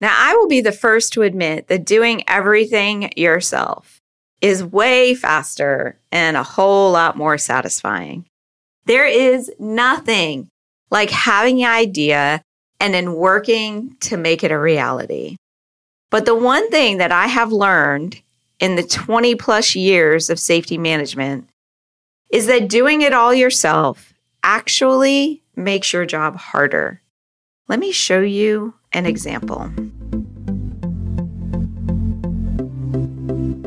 Now, I will be the first to admit that doing everything yourself is way faster and a whole lot more satisfying. There is nothing like having an idea and then working to make it a reality. But the one thing that I have learned in the 20 plus years of safety management is that doing it all yourself actually makes your job harder. Let me show you an example.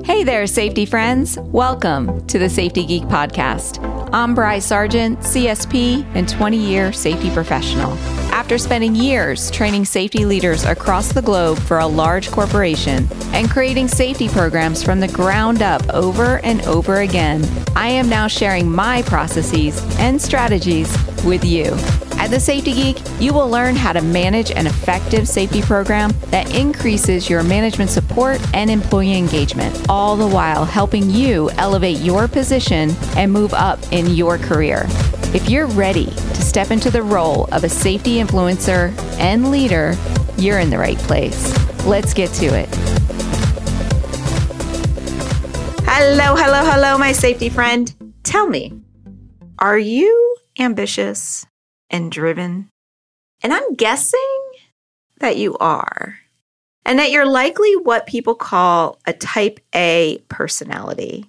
Hey there, safety friends. Welcome to the Safety Geek Podcast. I'm Bry Sargent, CSP and 20 year safety professional. After spending years training safety leaders across the globe for a large corporation and creating safety programs from the ground up over and over again, I am now sharing my processes and strategies with you. The Safety Geek, you will learn how to manage an effective safety program that increases your management support and employee engagement, all the while helping you elevate your position and move up in your career. If you're ready to step into the role of a safety influencer and leader, you're in the right place. Let's get to it. Hello, hello, hello, my safety friend. Tell me, are you ambitious? And driven? And I'm guessing that you are. And that you're likely what people call a type A personality.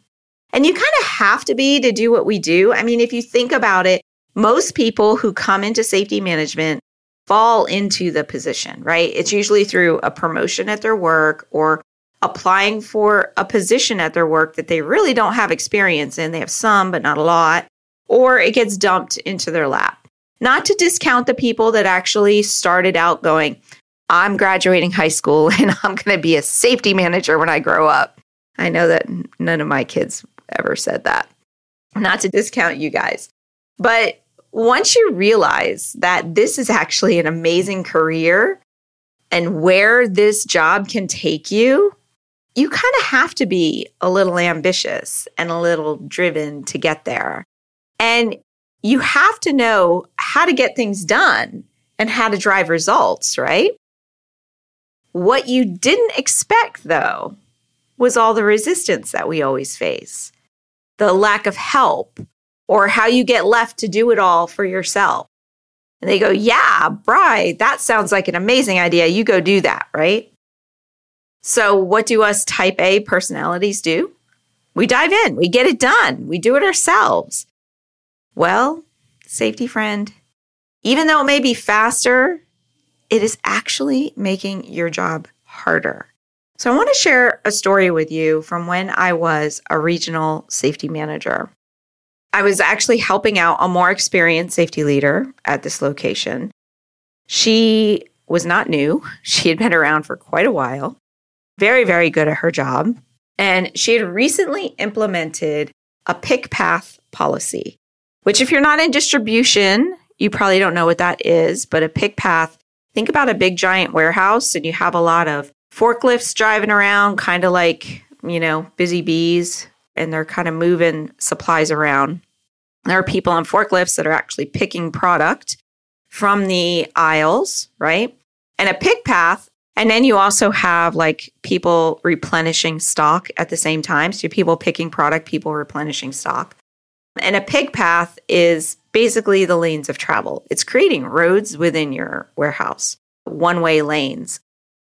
And you kind of have to be to do what we do. I mean, if you think about it, most people who come into safety management fall into the position, right? It's usually through a promotion at their work or applying for a position at their work that they really don't have experience in. They have some, but not a lot. Or it gets dumped into their lap. Not to discount the people that actually started out going, I'm graduating high school and I'm going to be a safety manager when I grow up. I know that none of my kids ever said that. Not to discount you guys. But once you realize that this is actually an amazing career and where this job can take you, you kind of have to be a little ambitious and a little driven to get there. And you have to know how to get things done and how to drive results, right? What you didn't expect, though, was all the resistance that we always face, the lack of help, or how you get left to do it all for yourself. And they go, Yeah, Bry, that sounds like an amazing idea. You go do that, right? So, what do us type A personalities do? We dive in, we get it done, we do it ourselves. Well, safety friend, even though it may be faster, it is actually making your job harder. So, I want to share a story with you from when I was a regional safety manager. I was actually helping out a more experienced safety leader at this location. She was not new, she had been around for quite a while, very, very good at her job. And she had recently implemented a pick path policy which if you're not in distribution, you probably don't know what that is, but a pick path, think about a big giant warehouse and you have a lot of forklifts driving around, kind of like, you know, busy bees, and they're kind of moving supplies around. There are people on forklifts that are actually picking product from the aisles, right? And a pick path and then you also have like people replenishing stock at the same time. So people picking product, people replenishing stock. And a pick path is basically the lanes of travel. It's creating roads within your warehouse, one way lanes.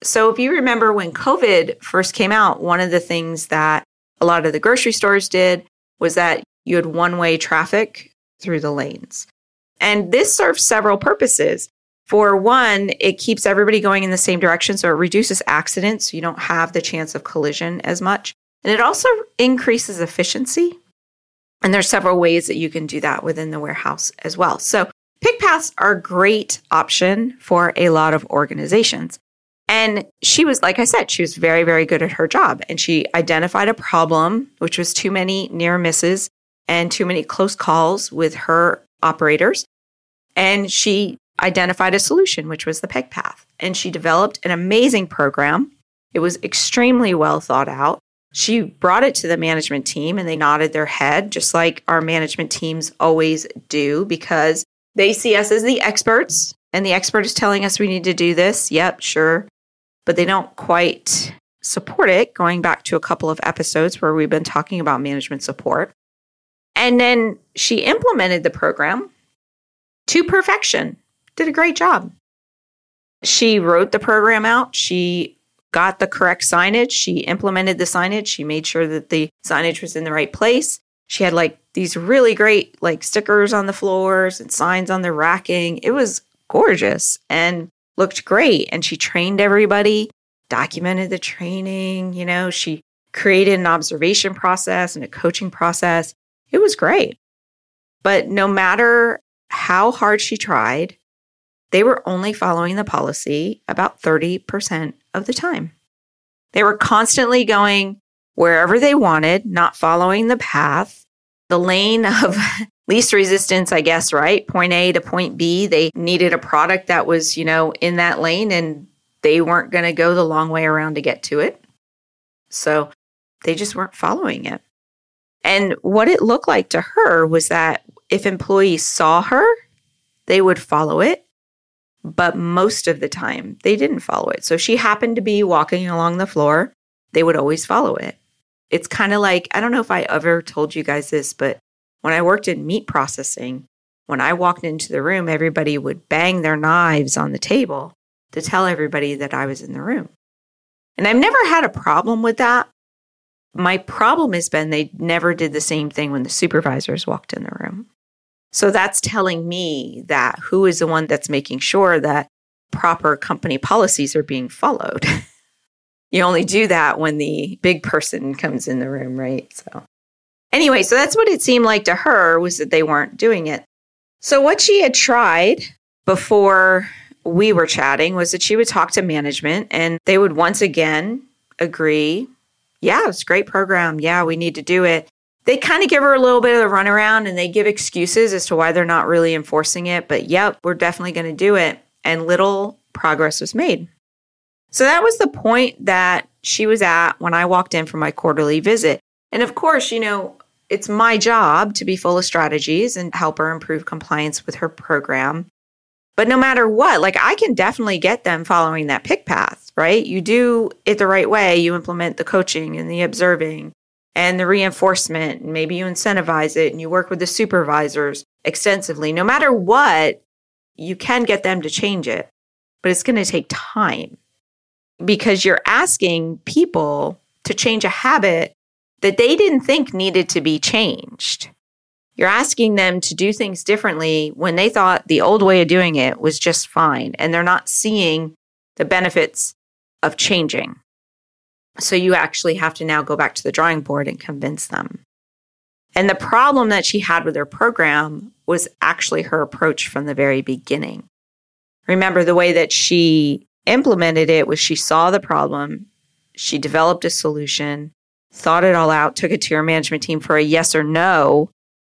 So if you remember when COVID first came out, one of the things that a lot of the grocery stores did was that you had one way traffic through the lanes. And this serves several purposes. For one, it keeps everybody going in the same direction, so it reduces accidents. So you don't have the chance of collision as much. And it also increases efficiency and there's several ways that you can do that within the warehouse as well. So pick paths are a great option for a lot of organizations. And she was, like I said, she was very, very good at her job. And she identified a problem, which was too many near misses and too many close calls with her operators. And she identified a solution, which was the pick path. And she developed an amazing program. It was extremely well thought out. She brought it to the management team and they nodded their head, just like our management teams always do, because they see us as the experts and the expert is telling us we need to do this. Yep, sure. but they don't quite support it, going back to a couple of episodes where we've been talking about management support. And then she implemented the program to perfection, did a great job. She wrote the program out. She got the correct signage. She implemented the signage. She made sure that the signage was in the right place. She had like these really great like stickers on the floors and signs on the racking. It was gorgeous and looked great. And she trained everybody, documented the training. You know, she created an observation process and a coaching process. It was great. But no matter how hard she tried, they were only following the policy about 30% of the time. They were constantly going wherever they wanted, not following the path, the lane of least resistance, I guess, right? Point A to point B. They needed a product that was, you know, in that lane and they weren't going to go the long way around to get to it. So they just weren't following it. And what it looked like to her was that if employees saw her, they would follow it but most of the time they didn't follow it. So she happened to be walking along the floor, they would always follow it. It's kind of like I don't know if I ever told you guys this, but when I worked in meat processing, when I walked into the room, everybody would bang their knives on the table to tell everybody that I was in the room. And I've never had a problem with that. My problem has been they never did the same thing when the supervisors walked in the room. So that's telling me that who is the one that's making sure that proper company policies are being followed. you only do that when the big person comes in the room, right? So anyway, so that's what it seemed like to her was that they weren't doing it. So what she had tried before we were chatting was that she would talk to management and they would once again agree, yeah, it's a great program. Yeah, we need to do it they kind of give her a little bit of the runaround and they give excuses as to why they're not really enforcing it. But yep, we're definitely going to do it. And little progress was made. So that was the point that she was at when I walked in for my quarterly visit. And of course, you know, it's my job to be full of strategies and help her improve compliance with her program. But no matter what, like I can definitely get them following that pick path, right? You do it the right way, you implement the coaching and the observing and the reinforcement. And maybe you incentivize it and you work with the supervisors extensively. No matter what, you can get them to change it, but it's going to take time because you're asking people to change a habit that they didn't think needed to be changed. You're asking them to do things differently when they thought the old way of doing it was just fine and they're not seeing the benefits of changing. So you actually have to now go back to the drawing board and convince them. And the problem that she had with her program was actually her approach from the very beginning. Remember, the way that she implemented it was she saw the problem, she developed a solution, thought it all out, took it to her management team for a yes or no,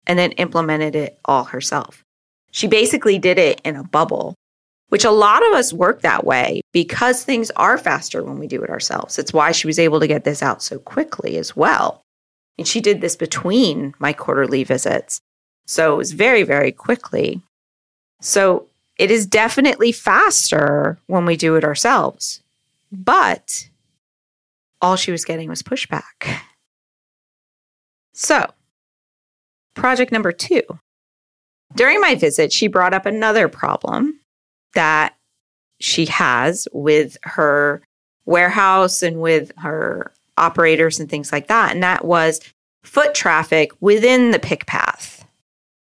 and then implemented it all herself. She basically did it in a bubble which a lot of us work that way because things are faster when we do it ourselves. It's why she was able to get this out so quickly as well. And she did this between my quarterly visits. So it was very, very quickly. So it is definitely faster when we do it ourselves. But all she was getting was pushback. So, project number two. During my visit, she brought up another problem that she has with her warehouse and with her operators and things like that. And that was foot traffic within the pick path.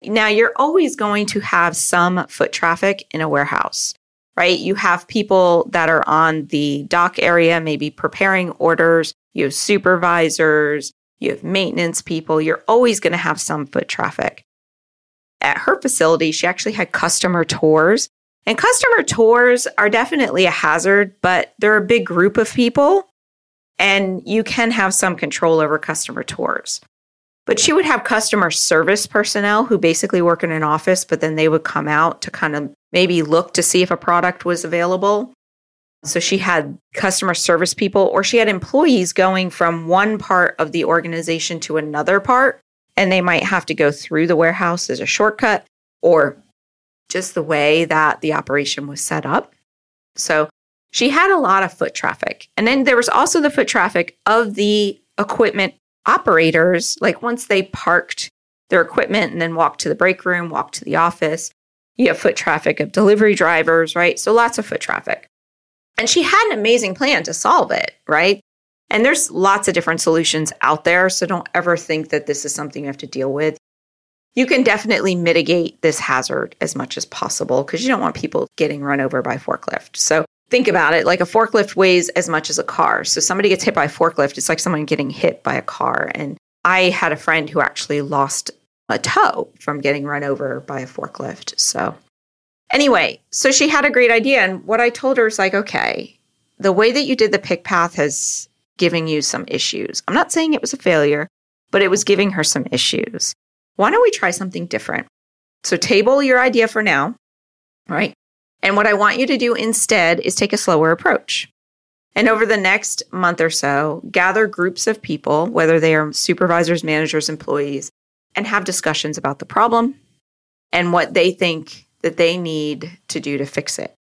Now, you're always going to have some foot traffic in a warehouse, right? You have people that are on the dock area, maybe preparing orders, you have supervisors, you have maintenance people. You're always going to have some foot traffic. At her facility, she actually had customer tours and customer tours are definitely a hazard, but they're a big group of people and you can have some control over customer tours. But she would have customer service personnel who basically work in an office, but then they would come out to kind of maybe look to see if a product was available. So she had customer service people, or she had employees going from one part of the organization to another part, and they might have to go through the warehouse as a shortcut, or just the way that the operation was set up. So she had a lot of foot traffic. And then there was also the foot traffic of the equipment operators. Like once they parked their equipment and then walked to the break room, walked to the office, you have foot traffic of delivery drivers, right? So lots of foot traffic. And she had an amazing plan to solve it, right? And there's lots of different solutions out there. So don't ever think that this is something you have to deal with. You can definitely mitigate this hazard as much as possible because you don't want people getting run over by forklift. So think about it like a forklift weighs as much as a car. So somebody gets hit by a forklift, it's like someone getting hit by a car. And I had a friend who actually lost a toe from getting run over by a forklift. So, anyway, so she had a great idea. And what I told her is like, okay, the way that you did the pick path has given you some issues. I'm not saying it was a failure, but it was giving her some issues. Why don't we try something different? So, table your idea for now, right? And what I want you to do instead is take a slower approach. And over the next month or so, gather groups of people, whether they are supervisors, managers, employees, and have discussions about the problem and what they think that they need to do to fix it.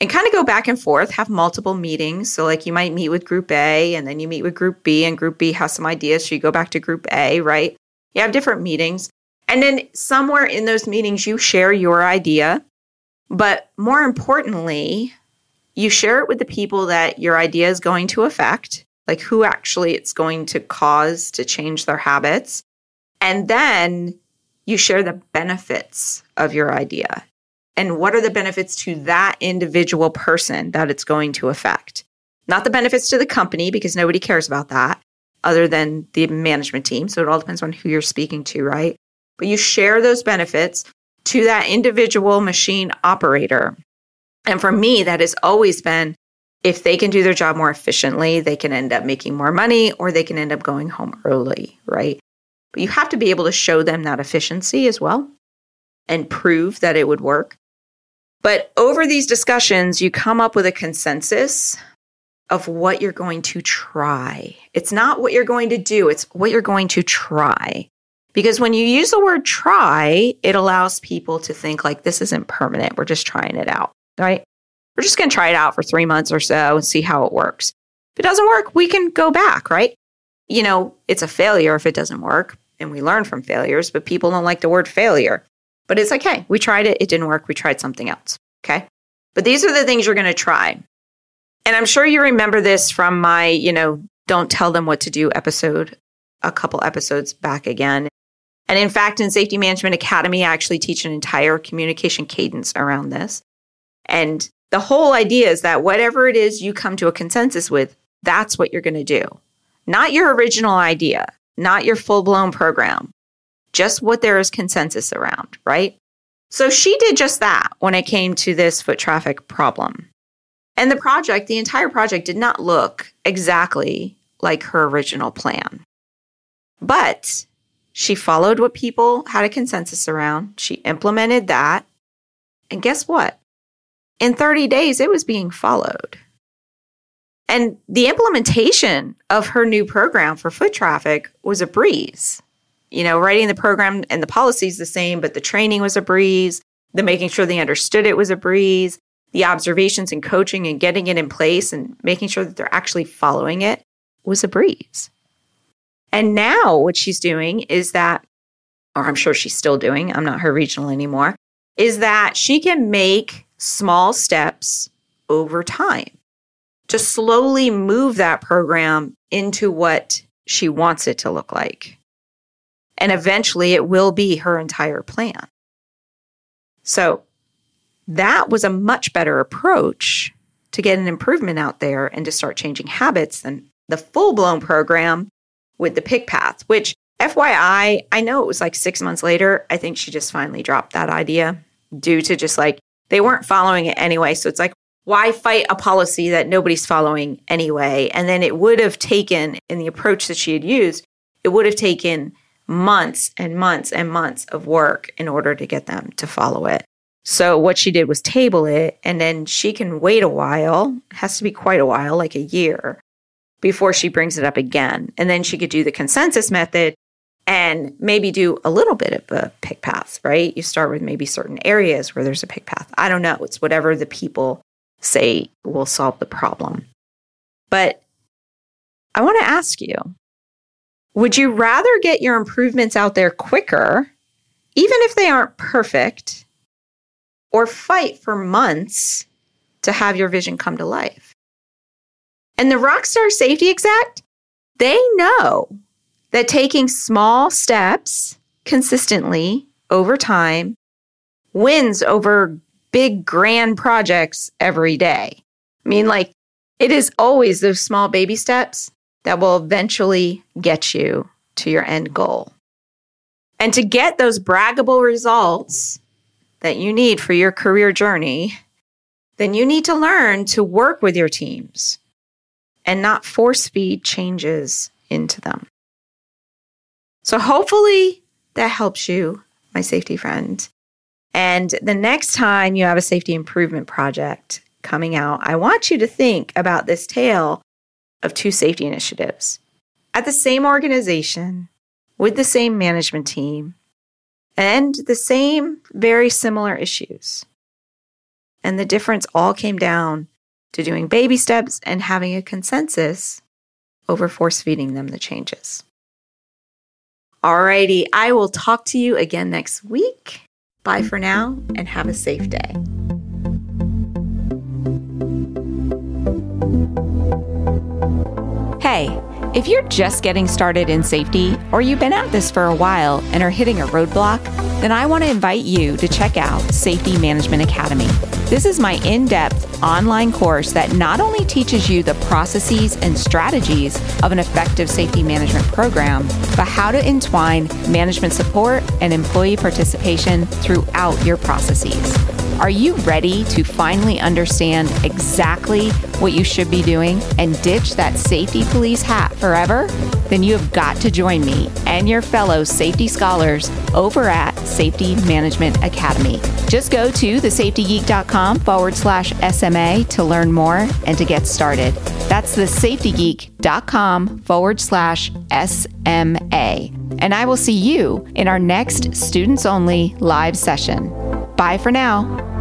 And kind of go back and forth, have multiple meetings. So, like, you might meet with group A and then you meet with group B, and group B has some ideas. So, you go back to group A, right? You have different meetings. And then somewhere in those meetings, you share your idea. But more importantly, you share it with the people that your idea is going to affect, like who actually it's going to cause to change their habits. And then you share the benefits of your idea. And what are the benefits to that individual person that it's going to affect? Not the benefits to the company, because nobody cares about that other than the management team. So it all depends on who you're speaking to, right? But you share those benefits to that individual machine operator. And for me, that has always been if they can do their job more efficiently, they can end up making more money or they can end up going home early, right? But you have to be able to show them that efficiency as well and prove that it would work. But over these discussions, you come up with a consensus of what you're going to try. It's not what you're going to do, it's what you're going to try. Because when you use the word try, it allows people to think like this isn't permanent. We're just trying it out, right? We're just going to try it out for three months or so and see how it works. If it doesn't work, we can go back, right? you know, it's a failure if it doesn't work and we learn from failures, but people don't like the word failure. But it's okay. We tried it, it didn't work, we tried something else. Okay. But these are the things you're going to try. And I'm sure you remember this from my, you know, don't tell them what to do episode a couple episodes back again. And in fact, in Safety Management Academy, I actually teach an entire communication cadence around this. And the whole idea is that whatever it is you come to a consensus with, that's what you're going to do not your original idea, not your full blown program, just what there is consensus around, right? So she did just that when it came to this foot traffic problem. And the project, the entire project, did not look exactly like her original plan. But she followed what people had a consensus around. She implemented that. And guess what? In 30 days, it was being followed. And the implementation of her new program for foot traffic was a breeze. You know, writing the program and the policies the same, but the training was a breeze. The making sure they understood it was a breeze. The observations and coaching and getting it in place and making sure that they're actually following it was a breeze. And now what she's doing is that, or I'm sure she's still doing, I'm not her regional anymore, is that she can make small steps over time to slowly move that program into what she wants it to look like. And eventually it will be her entire plan. So that was a much better approach to get an improvement out there and to start changing habits than the full blown program with the pick path, which FYI, I know it was like six months later. I think she just finally dropped that idea due to just like they weren't following it anyway. So it's like, why fight a policy that nobody's following anyway? And then it would have taken, in the approach that she had used, it would have taken months and months and months of work in order to get them to follow it. So what she did was table it, and then she can wait a while, it has to be quite a while, like a year, before she brings it up again. And then she could do the consensus method and maybe do a little bit of a pick path, right? You start with maybe certain areas where there's a pick path. I don't know. It's whatever the people say will solve the problem. But I want to ask you would you rather get your improvements out there quicker, even if they aren't perfect, or fight for months to have your vision come to life? And the Rockstar Safety Exec, they know that taking small steps consistently over time wins over big grand projects every day. I mean, like, it is always those small baby steps that will eventually get you to your end goal. And to get those braggable results that you need for your career journey, then you need to learn to work with your teams and not force feed changes into them. So, hopefully, that helps you, my safety friend. And the next time you have a safety improvement project coming out, I want you to think about this tale of two safety initiatives at the same organization with the same management team and the same very similar issues. And the difference all came down to doing baby steps and having a consensus over force feeding them the changes. Alrighty, I will talk to you again next week. Bye for now and have a safe day. If you're just getting started in safety or you've been at this for a while and are hitting a roadblock, then I want to invite you to check out Safety Management Academy. This is my in depth online course that not only teaches you the processes and strategies of an effective safety management program, but how to entwine management support and employee participation throughout your processes. Are you ready to finally understand exactly what you should be doing and ditch that safety police hat forever? Then you have got to join me and your fellow safety scholars over at Safety Management Academy. Just go to thesafetygeek.com forward slash SMA to learn more and to get started. That's thesafetygeek.com forward slash SMA. And I will see you in our next students only live session. Bye for now.